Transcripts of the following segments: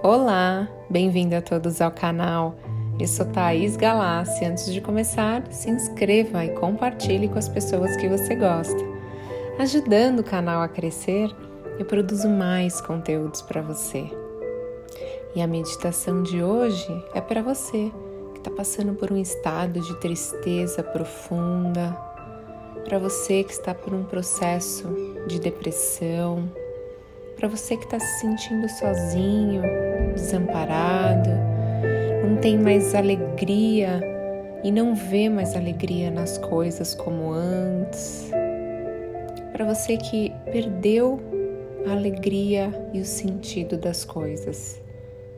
Olá, bem-vindo a todos ao canal. Eu sou Thaís Galassi. Antes de começar, se inscreva e compartilhe com as pessoas que você gosta. Ajudando o canal a crescer, eu produzo mais conteúdos para você. E a meditação de hoje é para você que está passando por um estado de tristeza profunda, para você que está por um processo de depressão, para você que está se sentindo sozinho, desamparado, não tem mais alegria e não vê mais alegria nas coisas como antes. Para você que perdeu a alegria e o sentido das coisas.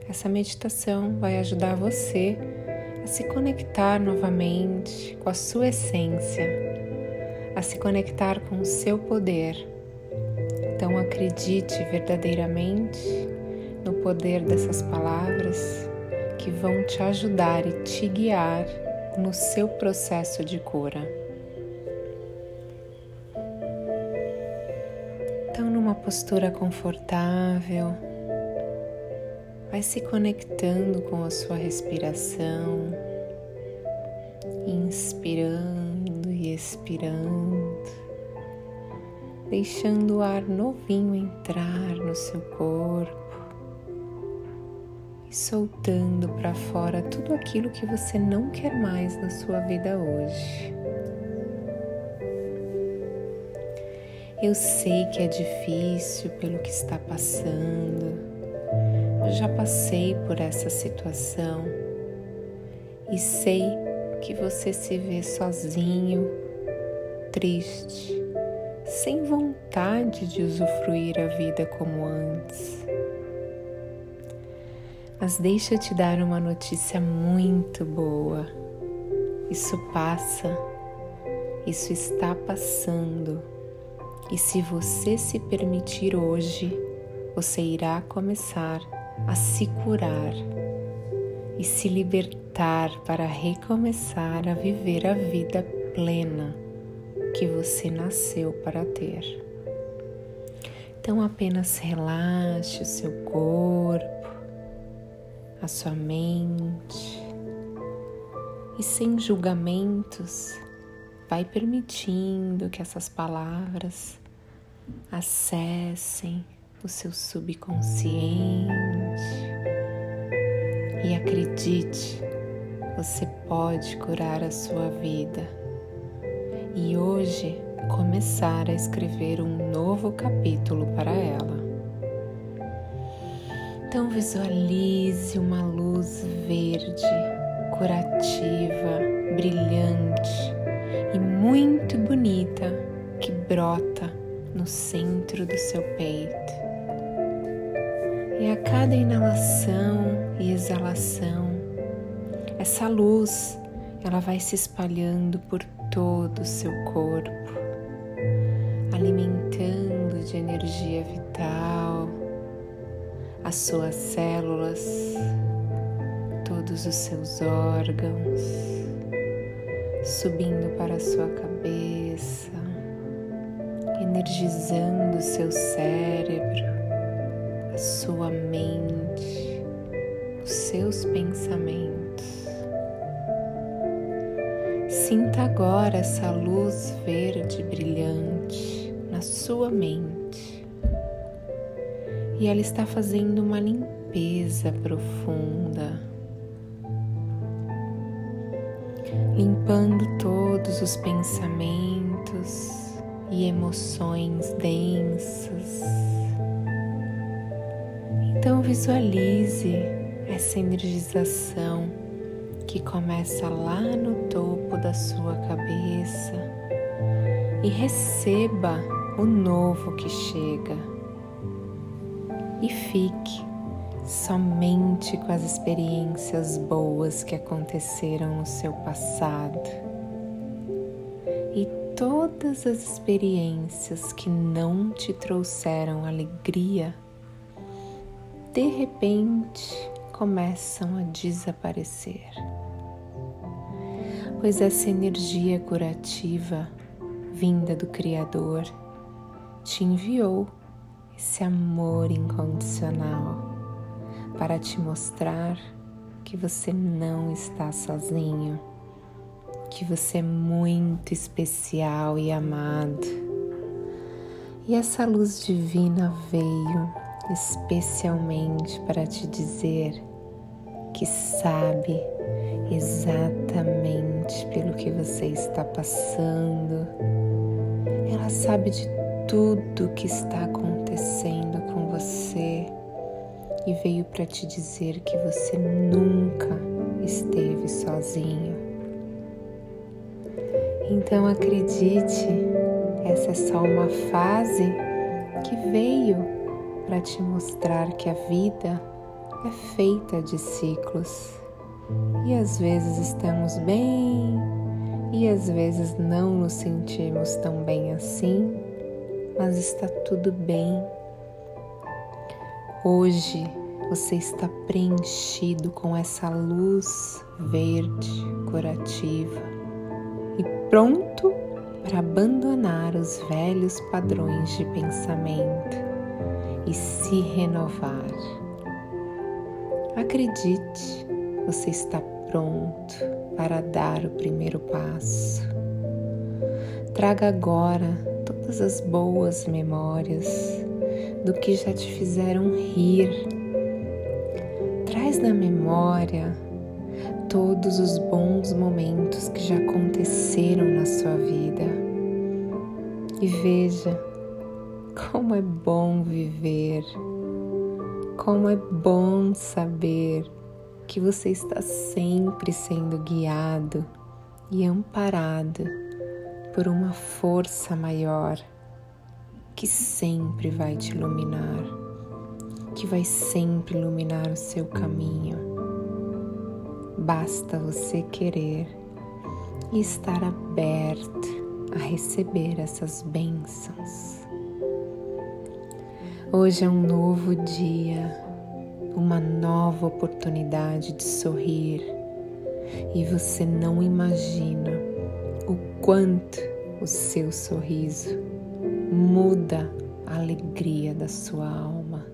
Essa meditação vai ajudar você a se conectar novamente com a sua essência, a se conectar com o seu poder então acredite verdadeiramente no poder dessas palavras que vão te ajudar e te guiar no seu processo de cura. Então, numa postura confortável, vai se conectando com a sua respiração, inspirando e expirando deixando o ar novinho entrar no seu corpo soltando para fora tudo aquilo que você não quer mais na sua vida hoje. Eu sei que é difícil pelo que está passando. Eu já passei por essa situação e sei que você se vê sozinho, triste, sem vontade de usufruir a vida como antes. Mas deixa eu te dar uma notícia muito boa. Isso passa, isso está passando. E se você se permitir hoje, você irá começar a se curar e se libertar para recomeçar a viver a vida plena que você nasceu para ter. Então apenas relaxe o seu corpo, a sua mente. E sem julgamentos, vai permitindo que essas palavras acessem o seu subconsciente. E acredite, você pode curar a sua vida. E hoje começar a escrever um novo capítulo para ela. Então visualize uma luz verde, curativa, brilhante e muito bonita que brota no centro do seu peito. E a cada inalação e exalação, essa luz ela vai se espalhando por todo o seu corpo, alimentando de energia vital as suas células, todos os seus órgãos, subindo para a sua cabeça, energizando o seu cérebro, a sua mente, os seus pensamentos. Sinta agora essa luz verde brilhante na sua mente e ela está fazendo uma limpeza profunda, limpando todos os pensamentos e emoções densas. Então visualize essa energização que começa lá no topo da sua cabeça e receba o novo que chega. E fique somente com as experiências boas que aconteceram no seu passado. E todas as experiências que não te trouxeram alegria, de repente começam a desaparecer pois essa energia curativa vinda do Criador te enviou esse amor incondicional para te mostrar que você não está sozinho, que você é muito especial e amado. E essa luz divina veio especialmente para te dizer que sabe exatamente pelo que você está passando. Ela sabe de tudo que está acontecendo com você e veio para te dizer que você nunca esteve sozinho. Então acredite, essa é só uma fase que veio para te mostrar que a vida é feita de ciclos e às vezes estamos bem e às vezes não nos sentimos tão bem assim, mas está tudo bem. Hoje você está preenchido com essa luz verde curativa e pronto para abandonar os velhos padrões de pensamento e se renovar. Acredite, você está pronto para dar o primeiro passo. Traga agora todas as boas memórias do que já te fizeram rir. Traz na memória todos os bons momentos que já aconteceram na sua vida e veja como é bom viver, como é bom saber que você está sempre sendo guiado e amparado por uma força maior que sempre vai te iluminar, que vai sempre iluminar o seu caminho. Basta você querer e estar aberto a receber essas bênçãos. Hoje é um novo dia uma nova oportunidade de sorrir e você não imagina o quanto o seu sorriso muda a alegria da sua alma.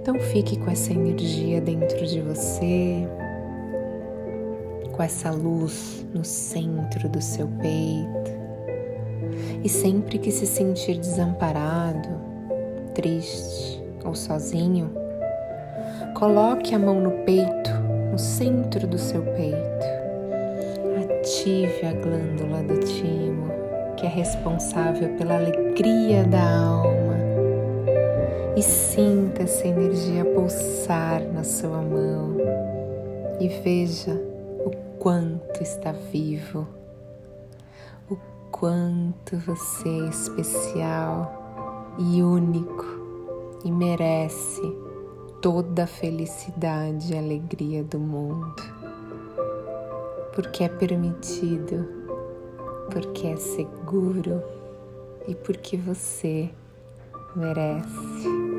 Então fique com essa energia dentro de você, com essa luz no centro do seu peito. E sempre que se sentir desamparado, triste, ou sozinho, coloque a mão no peito, no centro do seu peito. Ative a glândula do timo, que é responsável pela alegria da alma. E sinta essa energia pulsar na sua mão. E veja o quanto está vivo, o quanto você é especial e único e merece toda a felicidade e alegria do mundo, porque é permitido, porque é seguro e porque você merece.